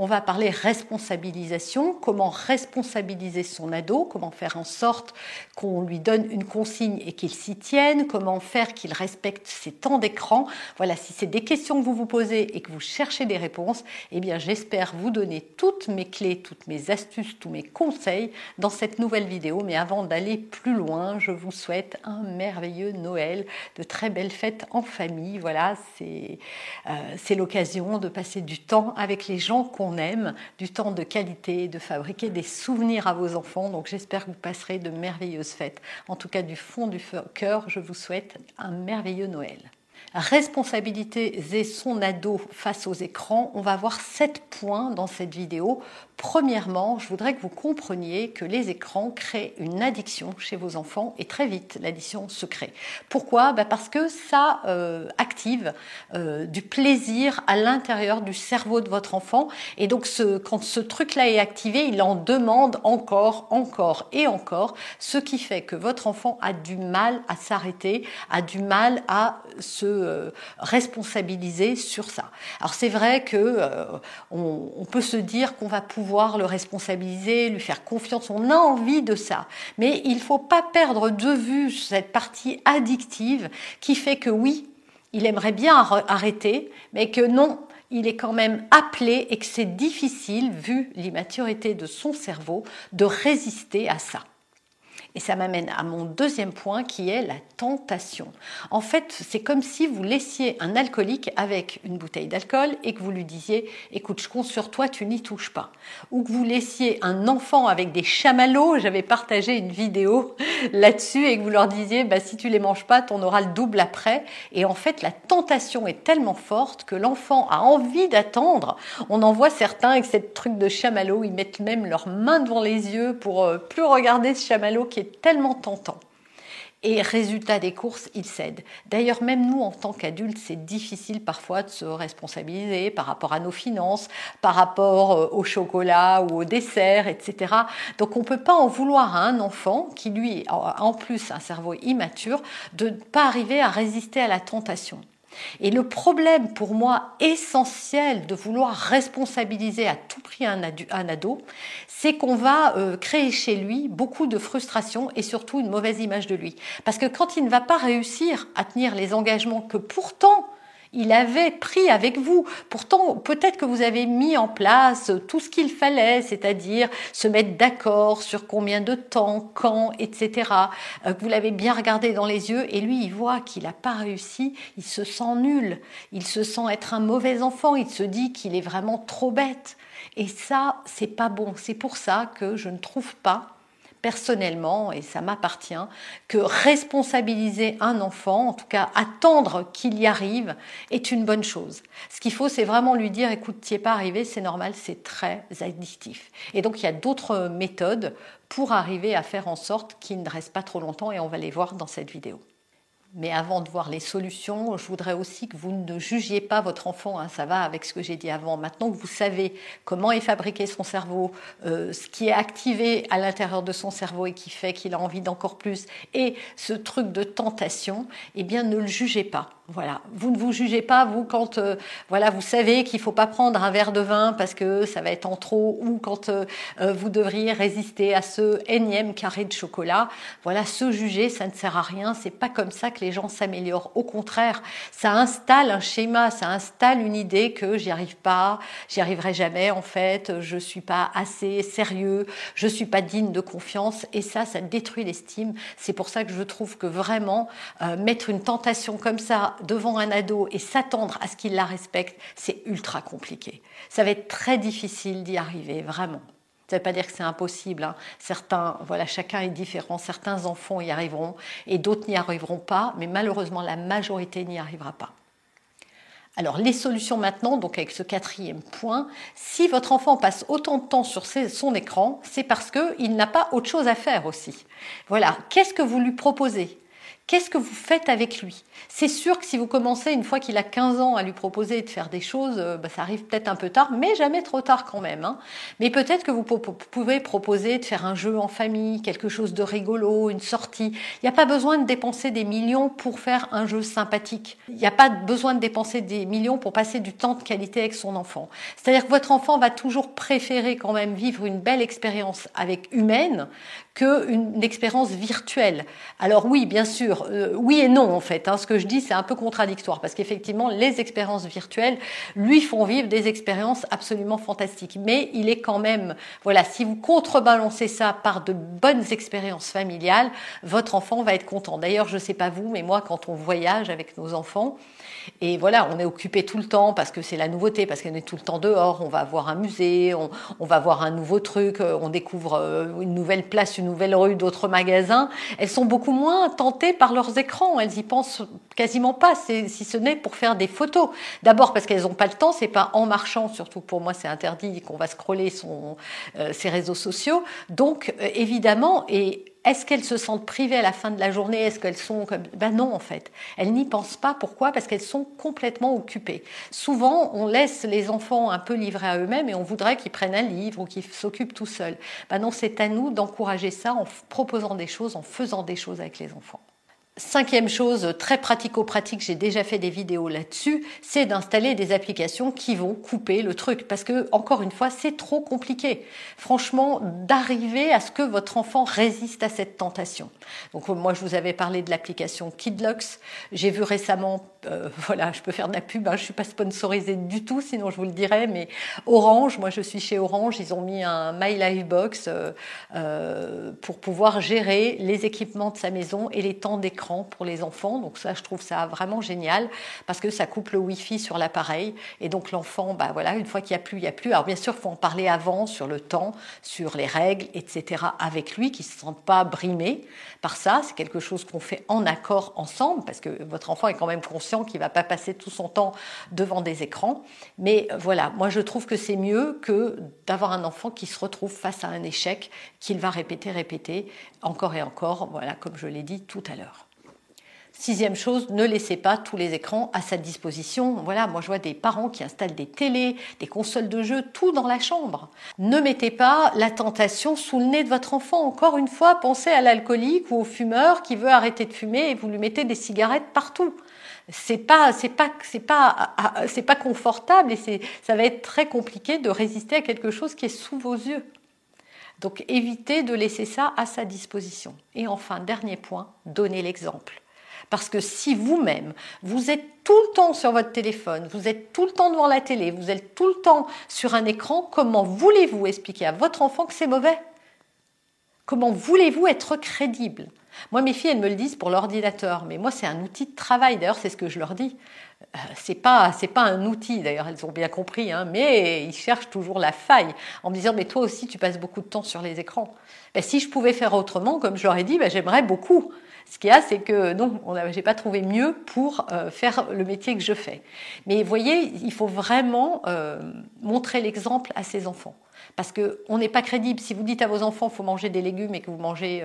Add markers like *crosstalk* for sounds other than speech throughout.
On va parler responsabilisation, comment responsabiliser son ado, comment faire en sorte qu'on lui donne une consigne et qu'il s'y tienne, comment faire qu'il respecte ses temps d'écran. Voilà, si c'est des questions que vous vous posez et que vous cherchez des réponses, eh bien j'espère vous donner toutes mes clés, toutes mes astuces, tous mes conseils dans cette nouvelle vidéo. Mais avant d'aller plus loin, je vous souhaite un merveilleux Noël, de très belles fêtes en famille. Voilà, c'est euh, l'occasion de passer du temps avec les gens qu'on aime, du temps de qualité, de fabriquer des souvenirs à vos enfants. Donc j'espère que vous passerez de merveilleuses fêtes. En tout cas, du fond du cœur, je vous souhaite un merveilleux Noël responsabiliser son ado face aux écrans, on va voir sept points dans cette vidéo. Premièrement, je voudrais que vous compreniez que les écrans créent une addiction chez vos enfants et très vite l'addiction se crée. Pourquoi? Bah, Parce que ça euh, active euh, du plaisir à l'intérieur du cerveau de votre enfant et donc quand ce truc-là est activé, il en demande encore, encore et encore, ce qui fait que votre enfant a du mal à s'arrêter, a du mal à se euh, responsabiliser sur ça. Alors c'est vrai que euh, on, peut se dire qu'on va pouvoir le responsabiliser, lui faire confiance, on a envie de ça, mais il faut pas perdre de vue cette partie addictive qui fait que oui, il aimerait bien arrêter, mais que non, il est quand même appelé et que c'est difficile, vu l'immaturité de son cerveau, de résister à ça. Et ça m'amène à mon deuxième point qui est la tentation. En fait, c'est comme si vous laissiez un alcoolique avec une bouteille d'alcool et que vous lui disiez écoute, je compte sur toi, tu n'y touches pas. Ou que vous laissiez un enfant avec des chamallows, j'avais partagé une vidéo *laughs* là-dessus et que vous leur disiez bah, si tu les manges pas, tu en auras le double après. Et en fait, la tentation est tellement forte que l'enfant a envie d'attendre. On en voit certains avec cette truc de chamallow, ils mettent même leurs mains devant les yeux pour euh, plus regarder ce chamallow qui est tellement tentant. Et résultat des courses, il cède. D'ailleurs, même nous, en tant qu'adultes, c'est difficile parfois de se responsabiliser par rapport à nos finances, par rapport euh, au chocolat ou au dessert, etc. Donc, on ne peut pas en vouloir à un enfant qui, lui, a en plus un cerveau immature, de ne pas arriver à résister à la tentation. Et le problème pour moi essentiel de vouloir responsabiliser à tout prix un, ado, c'est qu'on va euh, créer chez lui beaucoup de frustration et surtout une mauvaise image de lui. Parce que quand il ne va pas réussir à tenir les engagements que pourtant il avait pris avec vous. Pourtant, peut-être que vous avez mis en place tout ce qu'il fallait, c'est-à-dire se mettre d'accord sur combien de temps, quand, etc. Euh, vous l'avez bien regardé dans les yeux et lui, il voit qu'il n'a pas réussi, il se sent nul, il se sent être un mauvais enfant, il se dit qu'il est vraiment trop bête. Et ça, c'est pas bon. C'est pour ça que je ne trouve pas personnellement, et ça m'appartient, que responsabiliser un enfant, en tout cas attendre qu'il y arrive, est une bonne chose. Ce qu'il faut, c'est vraiment lui dire, écoute, tu n'y es pas arrivé, c'est normal, c'est très addictif. Et donc, il y a d'autres méthodes pour arriver à faire en sorte qu'il ne reste pas trop longtemps, et on va les voir dans cette vidéo. Mais avant de voir les solutions, je voudrais aussi que vous ne jugiez pas votre enfant. Hein, ça va avec ce que j'ai dit avant. Maintenant que vous savez comment est fabriqué son cerveau, euh, ce qui est activé à l'intérieur de son cerveau et qui fait qu'il a envie d'encore plus, et ce truc de tentation, eh bien ne le jugez pas. Voilà, vous ne vous jugez pas vous quand euh, voilà vous savez qu'il faut pas prendre un verre de vin parce que ça va être en trop ou quand euh, vous devriez résister à ce énième carré de chocolat. Voilà, se juger ça ne sert à rien. C'est pas comme ça que les gens s'améliorent. Au contraire, ça installe un schéma, ça installe une idée que j'y arrive pas, j'y arriverai jamais en fait, je suis pas assez sérieux, je suis pas digne de confiance et ça, ça détruit l'estime. C'est pour ça que je trouve que vraiment mettre une tentation comme ça devant un ado et s'attendre à ce qu'il la respecte, c'est ultra compliqué. Ça va être très difficile d'y arriver, vraiment. Ça ne veut pas dire que c'est impossible. Hein. Certains, voilà, chacun est différent. Certains enfants y arriveront et d'autres n'y arriveront pas, mais malheureusement la majorité n'y arrivera pas. Alors les solutions maintenant, donc avec ce quatrième point, si votre enfant passe autant de temps sur son écran, c'est parce qu'il n'a pas autre chose à faire aussi. Voilà, qu'est-ce que vous lui proposez? Qu'est-ce que vous faites avec lui? C'est sûr que si vous commencez une fois qu'il a 15 ans à lui proposer de faire des choses, euh, bah, ça arrive peut-être un peu tard, mais jamais trop tard quand même. Hein. Mais peut-être que vous pouvez proposer de faire un jeu en famille, quelque chose de rigolo, une sortie. Il n'y a pas besoin de dépenser des millions pour faire un jeu sympathique. Il n'y a pas besoin de dépenser des millions pour passer du temps de qualité avec son enfant. C'est-à-dire que votre enfant va toujours préférer quand même vivre une belle expérience avec humaine qu'une expérience virtuelle. Alors oui, bien sûr, euh, oui et non en fait. Hein. Ce que je dis, c'est un peu contradictoire parce qu'effectivement, les expériences virtuelles lui font vivre des expériences absolument fantastiques. Mais il est quand même, voilà, si vous contrebalancez ça par de bonnes expériences familiales, votre enfant va être content. D'ailleurs, je ne sais pas vous, mais moi, quand on voyage avec nos enfants, et voilà, on est occupé tout le temps parce que c'est la nouveauté, parce qu'on est tout le temps dehors. On va voir un musée, on, va voir un nouveau truc, euh, on découvre euh, une nouvelle place, une nouvelle rue, d'autres magasins. Elles sont beaucoup moins tentées par leurs écrans. Elles y pensent quasiment pas, si ce n'est pour faire des photos. D'abord parce qu'elles n'ont pas le temps, c'est pas en marchant, surtout pour moi c'est interdit qu'on va scroller euh, ses réseaux sociaux. Donc évidemment, et est-ce qu'elles se sentent privées à la fin de la journée? Est-ce qu'elles sont comme... Ben non, en fait. Elles n'y pensent pas. Pourquoi? Parce qu'elles sont complètement occupées. Souvent, on laisse les enfants un peu livrés à eux-mêmes et on voudrait qu'ils prennent un livre ou qu'ils s'occupent tout seuls. Ben non, c'est à nous d'encourager ça en proposant des choses, en faisant des choses avec les enfants. Cinquième chose très pratico-pratique, j'ai déjà fait des vidéos là-dessus, c'est d'installer des applications qui vont couper le truc. Parce que, encore une fois, c'est trop compliqué. Franchement, d'arriver à ce que votre enfant résiste à cette tentation. Donc, moi, je vous avais parlé de l'application Kidlocks. J'ai vu récemment, euh, *laughs* voilà, je peux faire de la pub, hein, je suis pas sponsorisée du tout, sinon je vous le dirais, mais Orange, moi je suis chez Orange, ils ont mis un My Life Box euh, euh, pour pouvoir gérer les équipements de sa maison et les temps d'écran pour les enfants. Donc ça, je trouve ça vraiment génial parce que ça coupe le Wi-Fi sur l'appareil. Et donc l'enfant, bah voilà, une fois qu'il n'y a plus, il n'y a plus. Alors bien sûr, il faut en parler avant sur le temps, sur les règles, etc. avec lui, qu'il ne se sente pas brimé par ça. C'est quelque chose qu'on fait en accord ensemble parce que votre enfant est quand même conscient qu'il ne va pas passer tout son temps devant des écrans. Mais voilà, moi je trouve que c'est mieux que d'avoir un enfant qui se retrouve face à un échec qu'il va répéter, répéter encore et encore, voilà, comme je l'ai dit tout à l'heure. Sixième chose, ne laissez pas tous les écrans à sa disposition. Voilà, moi je vois des parents qui installent des télés, des consoles de jeux, tout dans la chambre. Ne mettez pas la tentation sous le nez de votre enfant. Encore une fois, pensez à l'alcoolique ou au fumeur qui veut arrêter de fumer et vous lui mettez des cigarettes partout. C'est pas, c'est pas, c'est pas, c'est pas confortable et ça va être très compliqué de résister à quelque chose qui est sous vos yeux. Donc évitez de laisser ça à sa disposition. Et enfin, dernier point, donnez l'exemple. Parce que si vous-même, vous êtes tout le temps sur votre téléphone, vous êtes tout le temps devant la télé, vous êtes tout le temps sur un écran, comment voulez-vous expliquer à votre enfant que c'est mauvais? Comment voulez-vous être crédible? Moi, mes filles, elles me le disent pour l'ordinateur, mais moi, c'est un outil de travail. D'ailleurs, c'est ce que je leur dis. Euh, c'est pas c'est pas un outil d'ailleurs elles ont bien compris hein, mais ils cherchent toujours la faille en me disant mais toi aussi tu passes beaucoup de temps sur les écrans ben, si je pouvais faire autrement comme je leur ai dit ben, j'aimerais beaucoup ce qu'il y a, c'est que non, je n'ai pas trouvé mieux pour euh, faire le métier que je fais. Mais vous voyez, il faut vraiment euh, montrer l'exemple à ses enfants. Parce qu'on n'est pas crédible. Si vous dites à vos enfants qu'il faut manger des légumes et que vous mangez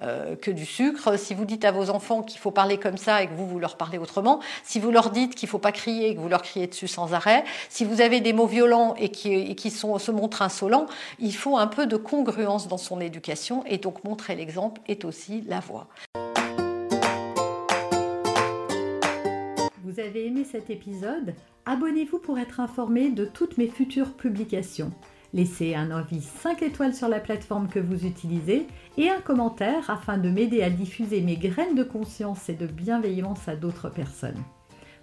que du sucre, si vous dites à vos enfants qu'il faut parler comme ça et que vous, vous leur parlez autrement, si vous leur dites qu'il ne faut pas crier que vous leur criez dessus sans arrêt, si vous avez des mots violents et qui, qui sont, se montrent insolents, il faut un peu de congruence dans son éducation et donc montrer l'exemple est aussi la voie. vous avez aimé cet épisode, abonnez-vous pour être informé de toutes mes futures publications. Laissez un avis 5 étoiles sur la plateforme que vous utilisez et un commentaire afin de m'aider à diffuser mes graines de conscience et de bienveillance à d'autres personnes.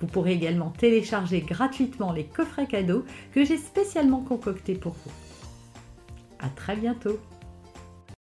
Vous pourrez également télécharger gratuitement les coffrets cadeaux que j'ai spécialement concoctés pour vous. À très bientôt